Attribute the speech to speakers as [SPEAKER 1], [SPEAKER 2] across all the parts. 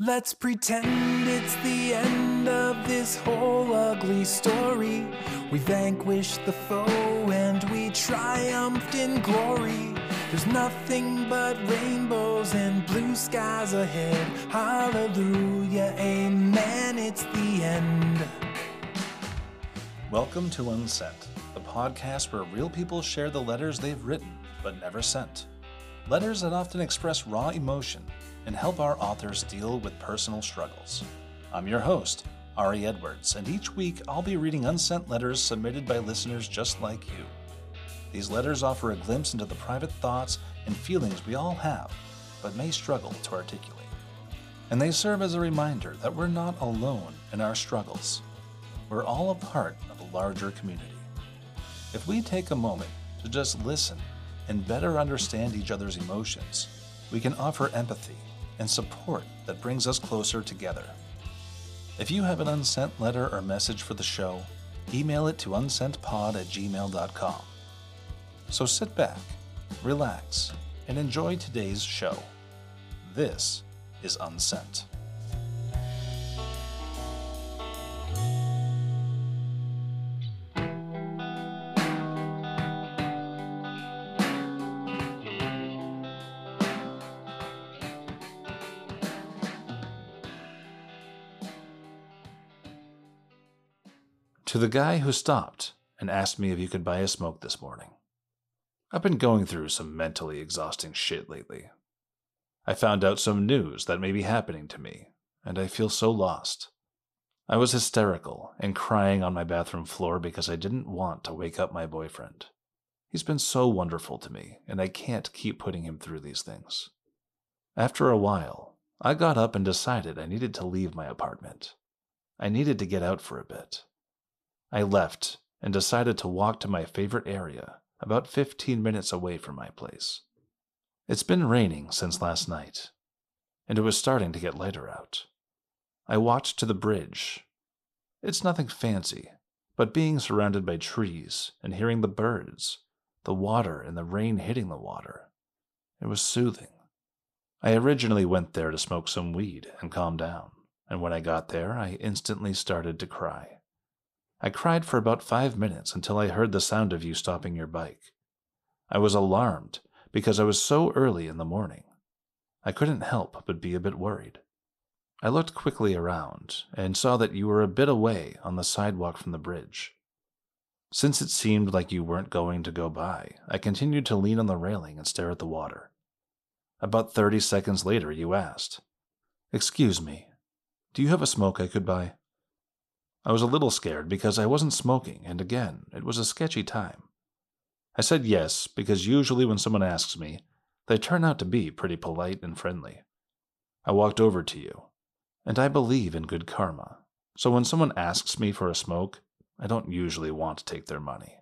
[SPEAKER 1] Let's pretend it's the end of this whole ugly story. We vanquished the foe and we triumphed in glory. There's nothing but rainbows and blue skies ahead. Hallelujah, amen, it's the end.
[SPEAKER 2] Welcome to Unsent, the podcast where real people share the letters they've written but never sent. Letters that often express raw emotion and help our authors deal with personal struggles. I'm your host, Arrey Edwards, and each week I'll be reading unsent letters submitted by listeners just like you. These letters offer a glimpse into the private thoughts and feelings we all have, but may struggle to articulate. And they serve as a reminder that we're not alone in our struggles. We're all a part of a larger community. If we take a moment to just listen and better understand each other's emotions, we can offer empathy and support that brings us closer together. If you have an unsent letter or message for the show, email it to unsentpod at gmail.com. So sit back, relax, and enjoy today's show. This is Unsent. The guy who stopped and asked me if you could buy a smoke this morning. I've been going through some mentally exhausting shit lately. I found out some news that may be happening to me, and I feel so lost. I was hysterical and crying on my bathroom floor because I didn't want to wake up my boyfriend. He's been so wonderful to me, and I can't keep putting him through these things. After a while, I got up and decided I needed to leave my apartment. I needed to get out for a bit. I left and decided to walk to my favorite area, about 15 minutes away from my place. It's been raining since last night, and it was starting to get lighter out. I walked to the bridge. It's nothing fancy, but being surrounded by trees and hearing the birds, the water and the rain hitting the water, it was soothing. I originally went there to smoke some weed and calm down, and when I got there, I instantly started to cry. I cried for about five minutes until I heard the sound of you stopping your bike. I was alarmed because I was so early in the morning. I couldn't help but be a bit worried. I looked quickly around and saw that you were a bit away on the sidewalk from the bridge. Since it seemed like you weren't going to go by, I continued to lean on the railing and stare at the water. About 30 seconds later, you asked, Excuse me, do you have a smoke I could buy? I was a little scared because I wasn't smoking, and again, it was a sketchy time. I said yes because usually when someone asks me, they turn out to be pretty polite and friendly. I walked over to you, and I believe in good karma, so when someone asks me for a smoke, I don't usually want to take their money.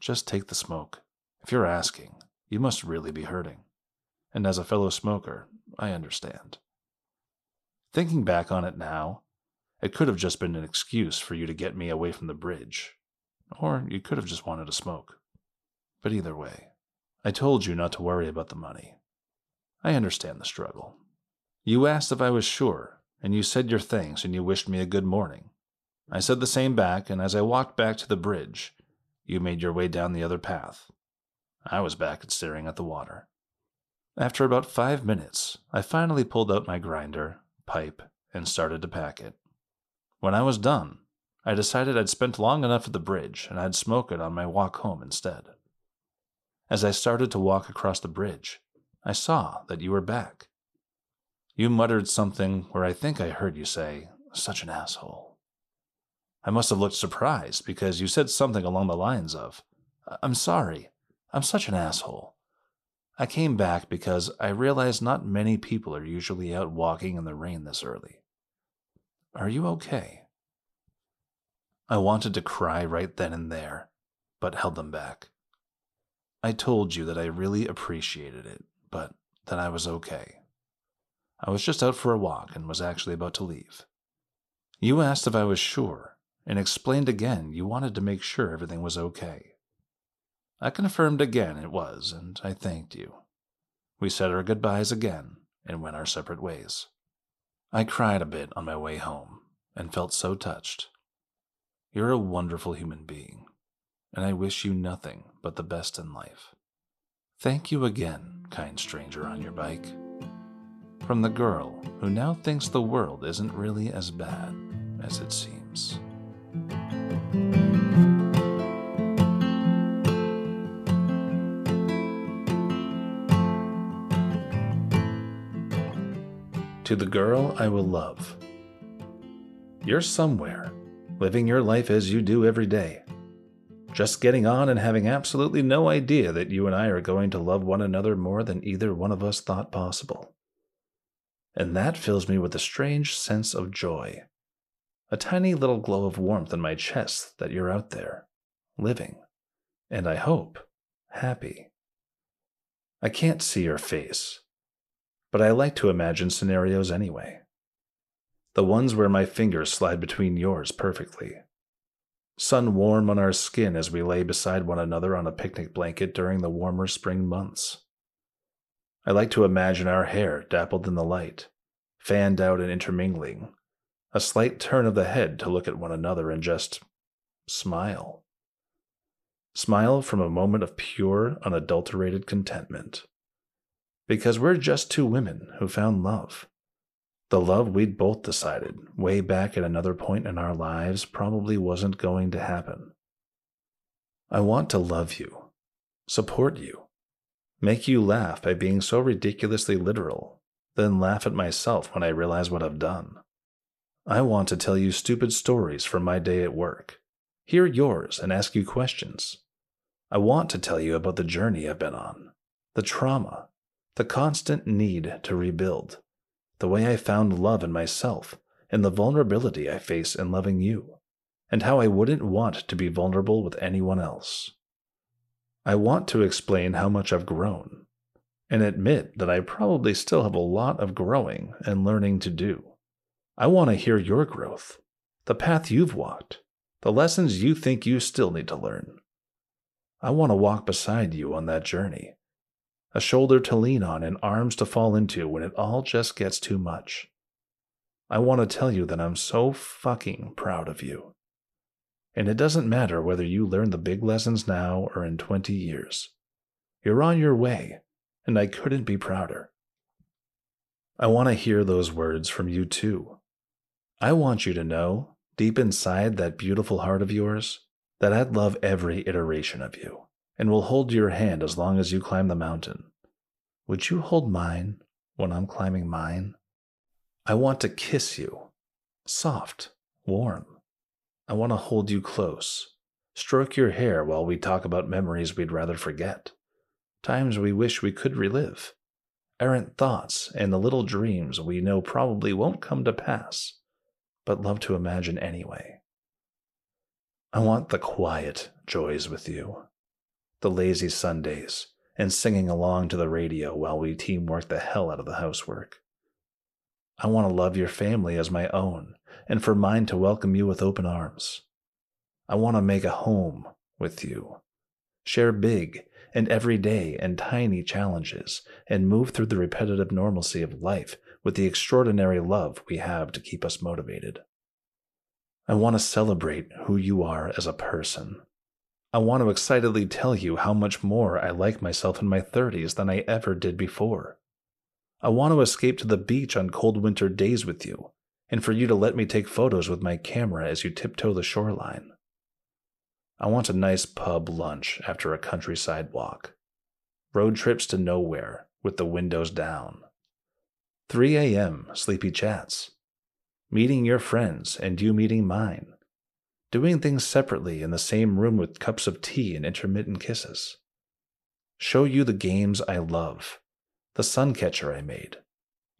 [SPEAKER 2] Just take the smoke. If you're asking, you must really be hurting. And as a fellow smoker, I understand. Thinking back on it now, it could have just been an excuse for you to get me away from the bridge. Or you could have just wanted a smoke. But either way, I told you not to worry about the money. I understand the struggle. You asked if I was sure, and you said your thanks and you wished me a good morning. I said the same back, and as I walked back to the bridge, you made your way down the other path. I was back and staring at the water. After about five minutes, I finally pulled out my grinder, pipe, and started to pack it. When I was done, I decided I'd spent long enough at the bridge and I'd smoke it on my walk home instead. As I started to walk across the bridge, I saw that you were back. You muttered something where I think I heard you say, such an asshole. I must have looked surprised because you said something along the lines of, I'm sorry, I'm such an asshole. I came back because I realized not many people are usually out walking in the rain this early. Are you okay? I wanted to cry right then and there, but held them back. I told you that I really appreciated it, but that I was okay. I was just out for a walk and was actually about to leave. You asked if I was sure, and explained again you wanted to make sure everything was okay. I confirmed again it was, and I thanked you. We said our goodbyes again and went our separate ways. I cried a bit on my way home and felt so touched. You're a wonderful human being, and I wish you nothing but the best in life. Thank you again, kind stranger on your bike. From the girl who now thinks the world isn't really as bad as it seems. To the girl I will love. You're somewhere, living your life as you do every day. Just getting on and having absolutely no idea that you and I are going to love one another more than either one of us thought possible. And that fills me with a strange sense of joy. A tiny little glow of warmth in my chest that you're out there, living, and I hope, happy. I can't see your face, but I like to imagine scenarios anyway. The ones where my fingers slide between yours perfectly. Sun warm on our skin as we lay beside one another on a picnic blanket during the warmer spring months. I like to imagine our hair dappled in the light, fanned out and intermingling, a slight turn of the head to look at one another and just smile. Smile from a moment of pure, unadulterated contentment because we're just two women who found love. The love we'd both decided, way back at another point in our lives, probably wasn't going to happen. I want to love you, support you, make you laugh by being so ridiculously literal, then laugh at myself when I realize what I've done. I want to tell you stupid stories from my day at work, hear yours, and ask you questions. I want to tell you about the journey I've been on, the trauma, the constant need to rebuild, the way I found love in myself, and the vulnerability I face in loving you, and how I wouldn't want to be vulnerable with anyone else. I want to explain how much I've grown, and admit that I probably still have a lot of growing and learning to do. I want to hear your growth, the path you've walked, the lessons you think you still need to learn. I want to walk beside you on that journey a shoulder to lean on, and arms to fall into when it all just gets too much. I want to tell you that I'm so fucking proud of you. And it doesn't matter whether you learn the big lessons now or in 20 years. You're on your way, and I couldn't be prouder. I want to hear those words from you too. I want you to know, deep inside that beautiful heart of yours, that I'd love every iteration of you and will hold your hand as long as you climb the mountain. Would you hold mine when I'm climbing mine? I want to kiss you, soft, warm. I want to hold you close, stroke your hair while we talk about memories we'd rather forget, times we wish we could relive, errant thoughts and the little dreams we know probably won't come to pass, but love to imagine anyway. I want the quiet joys with you, the lazy Sundays, and singing along to the radio while we teamwork the hell out of the housework. I want to love your family as my own, and for mine to welcome you with open arms. I want to make a home with you, share big and everyday and tiny challenges, and move through the repetitive normalcy of life with the extraordinary love we have to keep us motivated. I want to celebrate who you are as a person I want to excitedly tell you how much more I like myself in my 30s than I ever did before. I want to escape to the beach on cold winter days with you, and for you to let me take photos with my camera as you tiptoe the shoreline. I want a nice pub lunch after a countryside walk. Road trips to nowhere with the windows down. 3 a.m. sleepy chats. Meeting your friends and you meeting mine doing things separately in the same room with cups of tea and intermittent kisses. Show you the games I love, the sun catcher I made.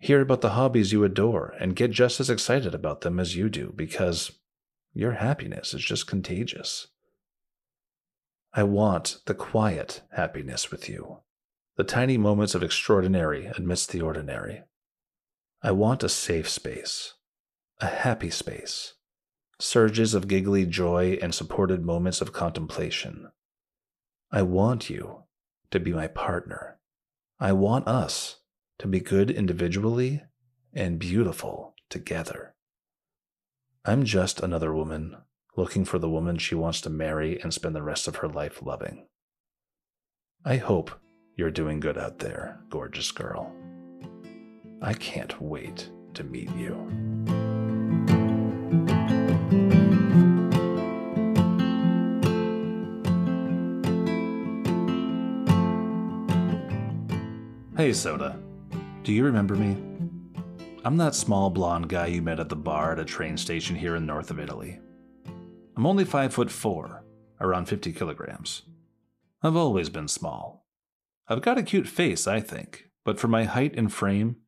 [SPEAKER 2] Hear about the hobbies you adore and get just as excited about them as you do because your happiness is just contagious. I want the quiet happiness with you, the tiny moments of extraordinary amidst the ordinary. I want a safe space, a happy space, surges of giggly joy and supported moments of contemplation. I want you to be my partner. I want us to be good individually and beautiful together. I'm just another woman looking for the woman she wants to marry and spend the rest of her life loving. I hope you're doing good out there, gorgeous girl. I can't wait to meet you. Hey, Soda. Do you remember me? I'm that small blonde guy you met at the bar at a train station here in north of Italy. I'm only five foot four, around 50 kilograms. I've always been small. I've got a cute face, I think, but for my height and frame,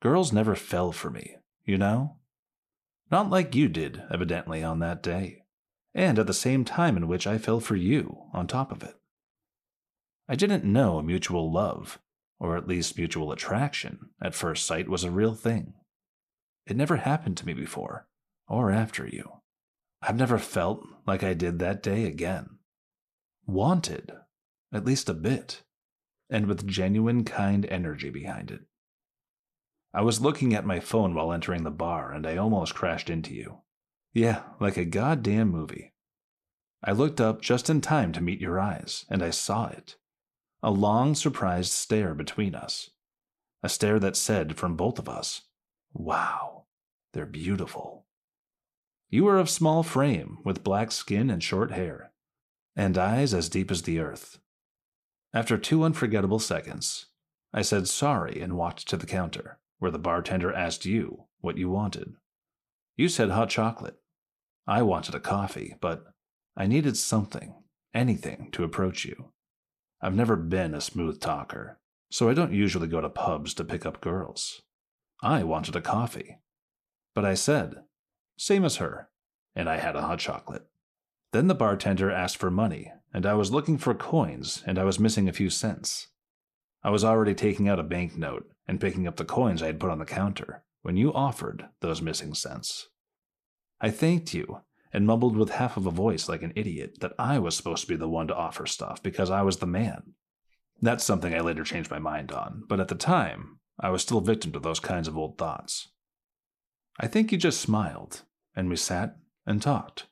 [SPEAKER 2] girls never fell for me, you know? Not like you did, evidently, on that day, and at the same time in which I fell for you on top of it. I didn't know mutual love, or at least mutual attraction, at first sight was a real thing. It never happened to me before, or after you. I've never felt like I did that day again. Wanted, at least a bit, and with genuine kind energy behind it. I was looking at my phone while entering the bar and I almost crashed into you. Yeah, like a goddamn movie. I looked up just in time to meet your eyes, and I saw it. A long, surprised stare between us. A stare that said from both of us, Wow, they're beautiful. You were of small frame, with black skin and short hair, and eyes as deep as the earth. After two unforgettable seconds, I said sorry and walked to the counter, where the bartender asked you what you wanted. You said hot chocolate. I wanted a coffee, but I needed something, anything, to approach you. I've never been a smooth talker, so I don't usually go to pubs to pick up girls. I wanted a coffee. But I said, same as her, and I had a hot chocolate. Then the bartender asked for money, and I was looking for coins, and I was missing a few cents. I was already taking out a banknote and picking up the coins I had put on the counter when you offered those missing cents. I thanked you and mumbled with half of a voice like an idiot that I was supposed to be the one to offer stuff because I was the man. That's something I later changed my mind on, but at the time, I was still victim to those kinds of old thoughts. I think you just smiled, and we sat and talked.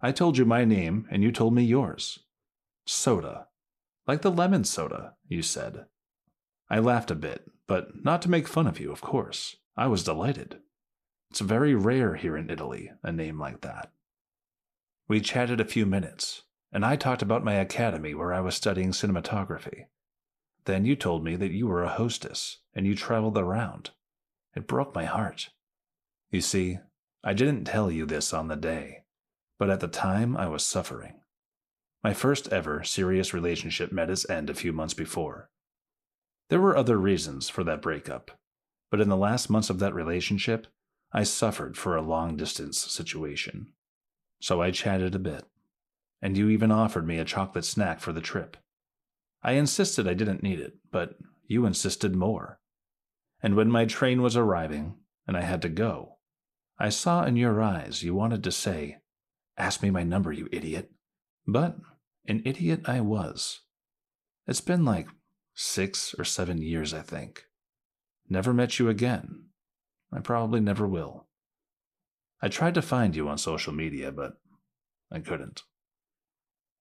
[SPEAKER 2] I told you my name, and you told me yours. Soda. Like the lemon soda, you said. I laughed a bit, but not to make fun of you, of course. I was delighted. It's very rare here in Italy, a name like that. We chatted a few minutes, and I talked about my academy where I was studying cinematography. Then you told me that you were a hostess and you traveled around. It broke my heart. You see, I didn't tell you this on the day, but at the time I was suffering. My first ever serious relationship met its end a few months before. There were other reasons for that breakup, but in the last months of that relationship, I suffered for a long distance situation. So I chatted a bit, and you even offered me a chocolate snack for the trip. I insisted I didn't need it, but you insisted more. And when my train was arriving and I had to go, I saw in your eyes you wanted to say, Ask me my number, you idiot. But an idiot I was. It's been like six or seven years, I think. Never met you again. I probably never will. I tried to find you on social media, but I couldn't.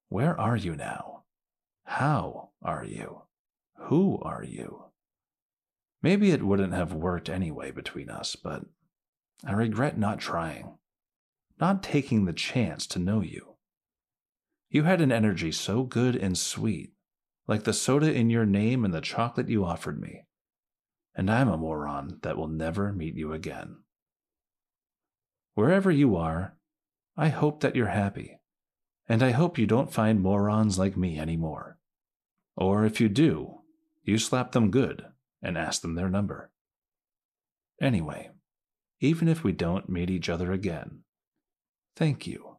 [SPEAKER 2] Where are you now? How are you? Who are you? Maybe it wouldn't have worked anyway between us, but I regret not trying, not taking the chance to know you. You had an energy so good and sweet, like the soda in your name and the chocolate you offered me. And I'm a moron that will never meet you again. Wherever you are, I hope that you're happy, and I hope you don't find morons like me anymore. Or if you do, you slap them good and ask them their number. Anyway, even if we don't meet each other again. Thank you.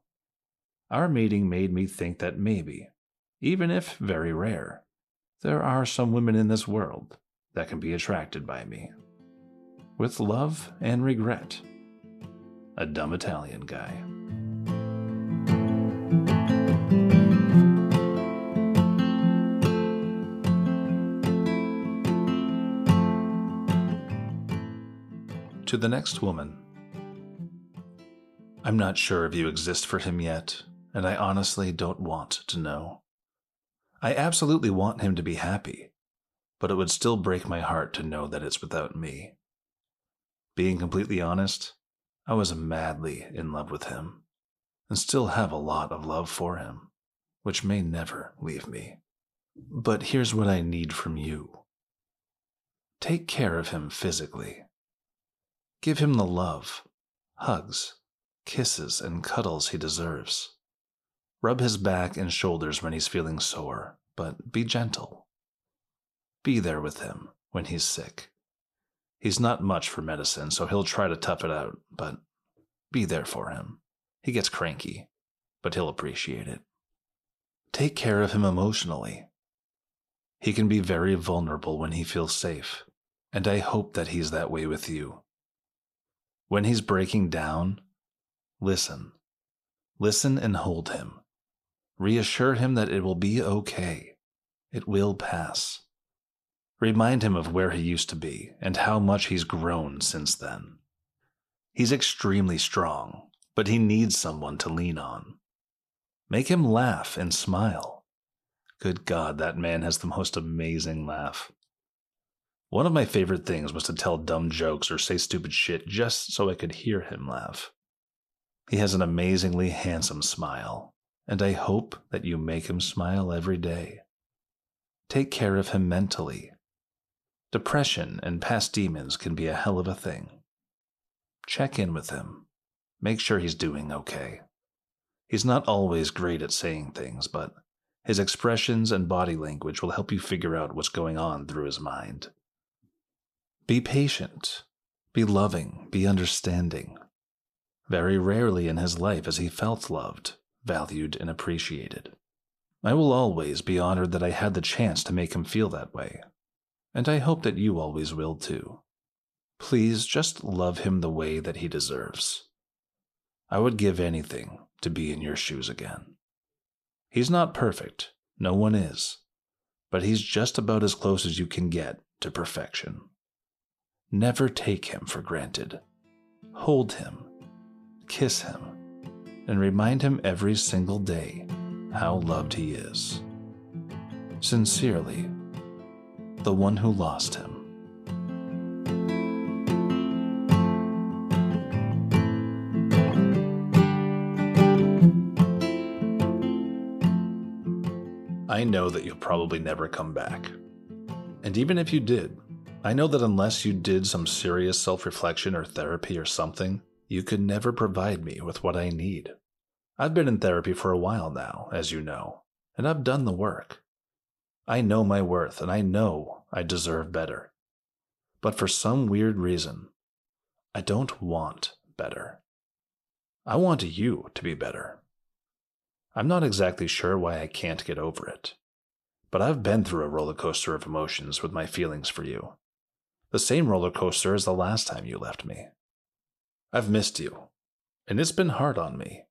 [SPEAKER 2] Our meeting made me think that maybe, even if very rare, there are some women in this world that can be attracted by me. With love and regret, a dumb Italian guy. To the next woman. I'm not sure if you exist for him yet, and I honestly don't want to know. I absolutely want him to be happy, but it would still break my heart to know that it's without me. Being completely honest, I was madly in love with him, and still have a lot of love for him, which may never leave me. But here's what I need from you take care of him physically. Give him the love, hugs, kisses, and cuddles he deserves. Rub his back and shoulders when he's feeling sore, but be gentle. Be there with him when he's sick. He's not much for medicine, so he'll try to tough it out, but be there for him. He gets cranky, but he'll appreciate it. Take care of him emotionally. He can be very vulnerable when he feels safe, and I hope that he's that way with you. When he's breaking down, listen. Listen and hold him. Reassure him that it will be okay. It will pass. Remind him of where he used to be and how much he's grown since then. He's extremely strong, but he needs someone to lean on. Make him laugh and smile. Good God, that man has the most amazing laugh. One of my favorite things was to tell dumb jokes or say stupid shit just so I could hear him laugh. He has an amazingly handsome smile, and I hope that you make him smile every day. Take care of him mentally Depression and past demons can be a hell of a thing. Check in with him. Make sure he's doing okay. He's not always great at saying things, but his expressions and body language will help you figure out what's going on through his mind. Be patient. Be loving. Be understanding. Very rarely in his life has he felt loved, valued, and appreciated. I will always be honored that I had the chance to make him feel that way and I hope that you always will too. Please just love him the way that he deserves. I would give anything to be in your shoes again. He's not perfect, no one is, but he's just about as close as you can get to perfection. Never take him for granted. Hold him, kiss him, and remind him every single day how loved he is. Sincerely, the one who lost him. I know that you'll probably never come back. And even if you did, I know that unless you did some serious self reflection or therapy or something, you could never provide me with what I need. I've been in therapy for a while now, as you know, and I've done the work. I know my worth and I know I deserve better. But for some weird reason, I don't want better. I want you to be better. I'm not exactly sure why I can't get over it, but I've been through a roller coaster of emotions with my feelings for you. The same roller coaster as the last time you left me. I've missed you, and it's been hard on me.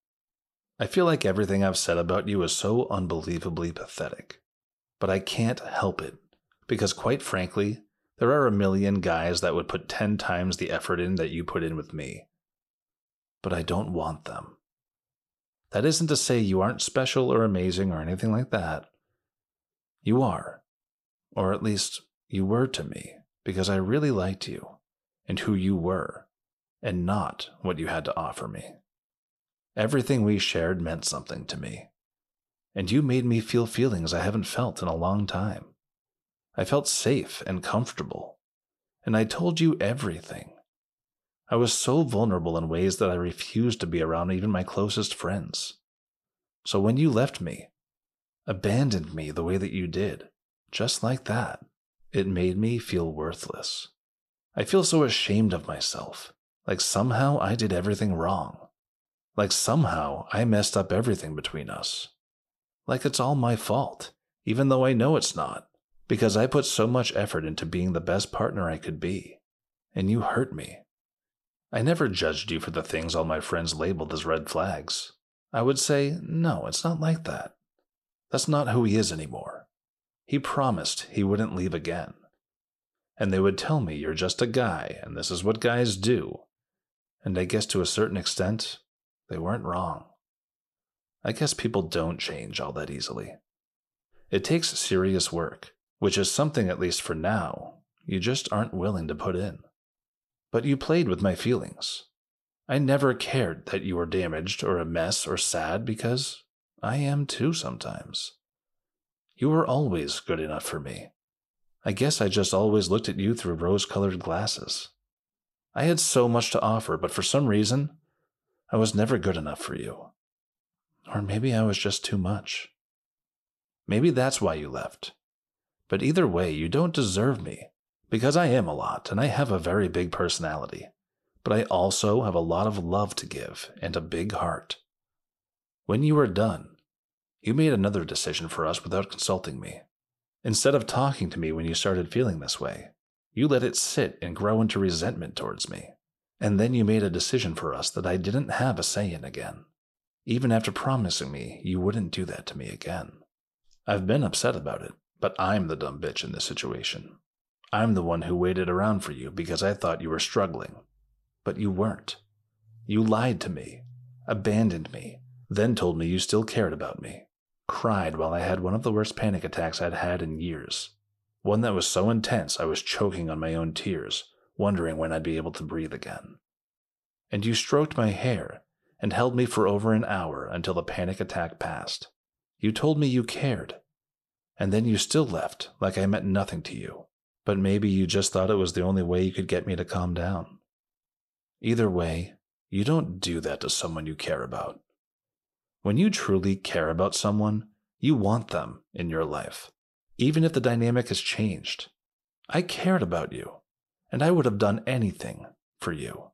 [SPEAKER 2] I feel like everything I've said about you is so unbelievably pathetic but I can't help it because, quite frankly, there are a million guys that would put 10 times the effort in that you put in with me. But I don't want them. That isn't to say you aren't special or amazing or anything like that. You are. Or at least you were to me, because I really liked you and who you were, and not what you had to offer me. Everything we shared meant something to me and you made me feel feelings I haven't felt in a long time. I felt safe and comfortable, and I told you everything. I was so vulnerable in ways that I refused to be around even my closest friends. So when you left me, abandoned me the way that you did, just like that, it made me feel worthless. I feel so ashamed of myself, like somehow I did everything wrong, like somehow I messed up everything between us like it's all my fault, even though I know it's not, because I put so much effort into being the best partner I could be, and you hurt me. I never judged you for the things all my friends labeled as red flags. I would say, no, it's not like that. That's not who he is anymore. He promised he wouldn't leave again. and they would tell me you're just a guy and this is what guys do. And I guess to a certain extent, they weren't wrong. I guess people don't change all that easily. It takes serious work, which is something, at least for now, you just aren't willing to put in. But you played with my feelings. I never cared that you were damaged or a mess or sad because I am too sometimes. You were always good enough for me. I guess I just always looked at you through rose colored glasses. I had so much to offer, but for some reason, I was never good enough for you. Or maybe I was just too much. Maybe that's why you left. But either way, you don't deserve me, because I am a lot and I have a very big personality. But I also have a lot of love to give and a big heart. When you were done, you made another decision for us without consulting me. Instead of talking to me when you started feeling this way, you let it sit and grow into resentment towards me. And then you made a decision for us that I didn't have a say in again, even after promising me you wouldn't do that to me again. I've been upset about it, but I'm the dumb bitch in this situation. I'm the one who waited around for you because I thought you were struggling. But you weren't. You lied to me, abandoned me, then told me you still cared about me cried while I had one of the worst panic attacks I'd had in years. One that was so intense I was choking on my own tears, wondering when I'd be able to breathe again. And you stroked my hair and held me for over an hour until the panic attack passed. You told me you cared. And then you still left like I meant nothing to you. But maybe you just thought it was the only way you could get me to calm down. Either way, you don't do that to someone you care about. When you truly care about someone, you want them in your life, even if the dynamic has changed. I cared about you, and I would have done anything for you.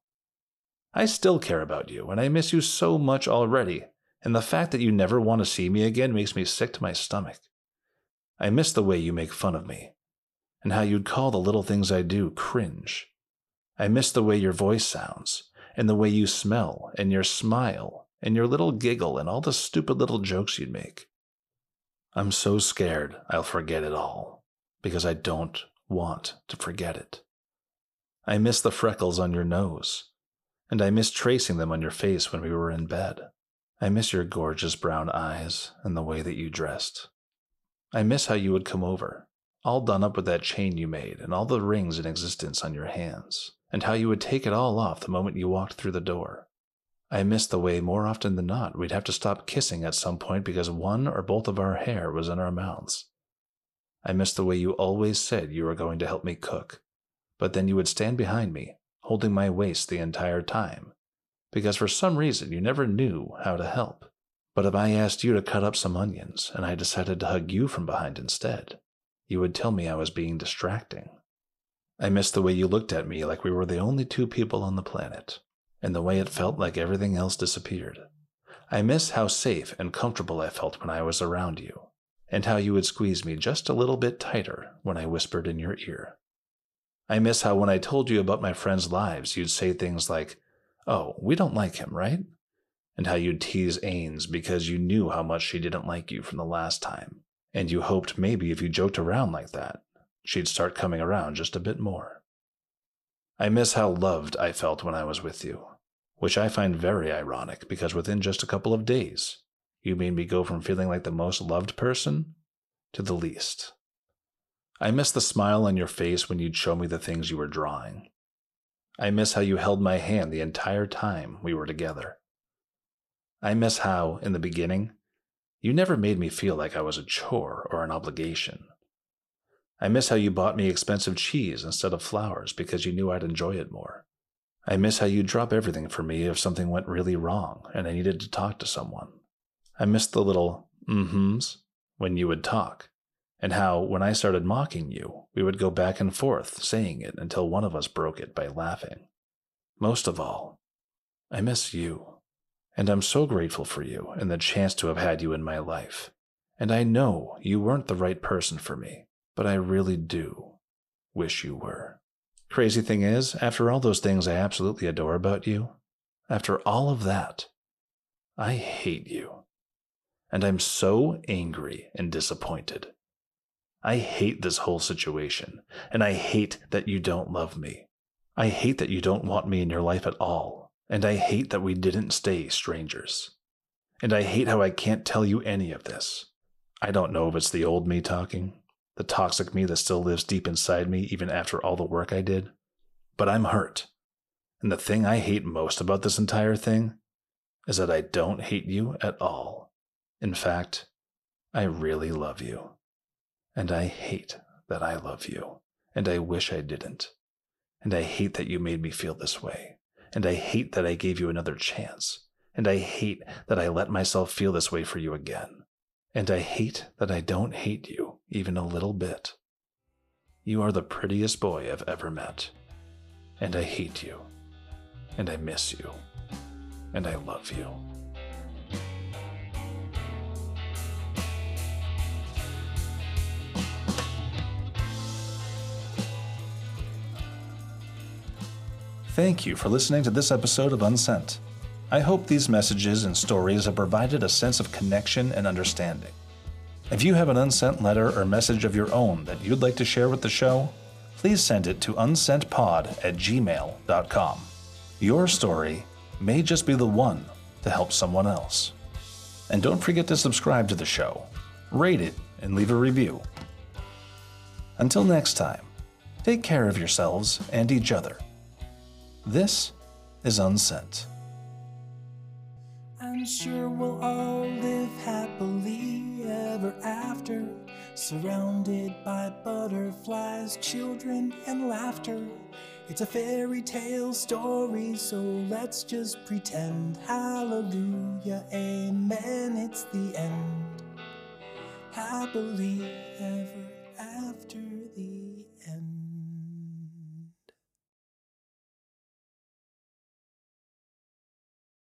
[SPEAKER 2] I still care about you, and I miss you so much already, and the fact that you never want to see me again makes me sick to my stomach. I miss the way you make fun of me, and how you'd call the little things I do cringe. I miss the way your voice sounds, and the way you smell, and your smile, and your little giggle and all the stupid little jokes you'd make. I'm so scared I'll forget it all because I don't want to forget it. I miss the freckles on your nose, and I miss tracing them on your face when we were in bed. I miss your gorgeous brown eyes and the way that you dressed. I miss how you would come over, all done up with that chain you made and all the rings in existence on your hands, and how you would take it all off the moment you walked through the door. I miss the way more often than not we'd have to stop kissing at some point because one or both of our hair was in our mouths. I miss the way you always said you were going to help me cook, but then you would stand behind me, holding my waist the entire time, because for some reason you never knew how to help. But if I asked you to cut up some onions and I decided to hug you from behind instead, you would tell me I was being distracting. I miss the way you looked at me like we were the only two people on the planet, and the way it felt like everything else disappeared. I miss how safe and comfortable I felt when I was around you, and how you would squeeze me just a little bit tighter when I whispered in your ear. I miss how when I told you about my friends' lives, you'd say things like, Oh, we don't like him, right? And how you'd tease Ains because you knew how much she didn't like you from the last time, and you hoped maybe if you joked around like that, she'd start coming around just a bit more. I miss how loved I felt when I was with you, which I find very ironic because within just a couple of days, you made me go from feeling like the most loved person to the least. I miss the smile on your face when you'd show me the things you were drawing. I miss how you held my hand the entire time we were together. I miss how, in the beginning, you never made me feel like I was a chore or an obligation. I miss how you bought me expensive cheese instead of flowers because you knew I'd enjoy it more. I miss how you'd drop everything for me if something went really wrong and I needed to talk to someone. I miss the little mm-hms when you would talk, and how, when I started mocking you, we would go back and forth saying it until one of us broke it by laughing. Most of all, I miss you, and I'm so grateful for you and the chance to have had you in my life. And I know you weren't the right person for me, but I really do wish you were. Crazy thing is, after all those things I absolutely adore about you, after all of that, I hate you. And I'm so angry and disappointed. I hate this whole situation, and I hate that you don't love me. I hate that you don't want me in your life at all, and I hate that we didn't stay strangers. And I hate how I can't tell you any of this. I don't know if it's the old me talking, the toxic me that still lives deep inside me even after all the work I did, but I'm hurt. And the thing I hate most about this entire thing is that I don't hate you at all. In fact, I really love you. And I hate that I love you. And I wish I didn't. And I hate that you made me feel this way. And I hate that I gave you another chance. And I hate that I let myself feel this way for you again. And I hate that I don't hate you even a little bit. You are the prettiest boy I've ever met. And I hate you. And I miss you. And I love you. Thank you for listening to this episode of Unsent. I hope these messages and stories have provided a sense of connection and understanding. If you have an unsent letter or message of your own that you'd like to share with the show, please send it to unsentpod at gmail.com. Your story may just be the one to help someone else. And don't forget to subscribe to the show, rate it, and leave a review. Until next time, take care of yourselves and each other. This is Unsent.
[SPEAKER 1] I'm sure we'll all live happily ever after, surrounded by butterflies, children, and laughter. It's a fairy tale story, so let's just pretend. Hallelujah, amen, it's the end. Happily ever after the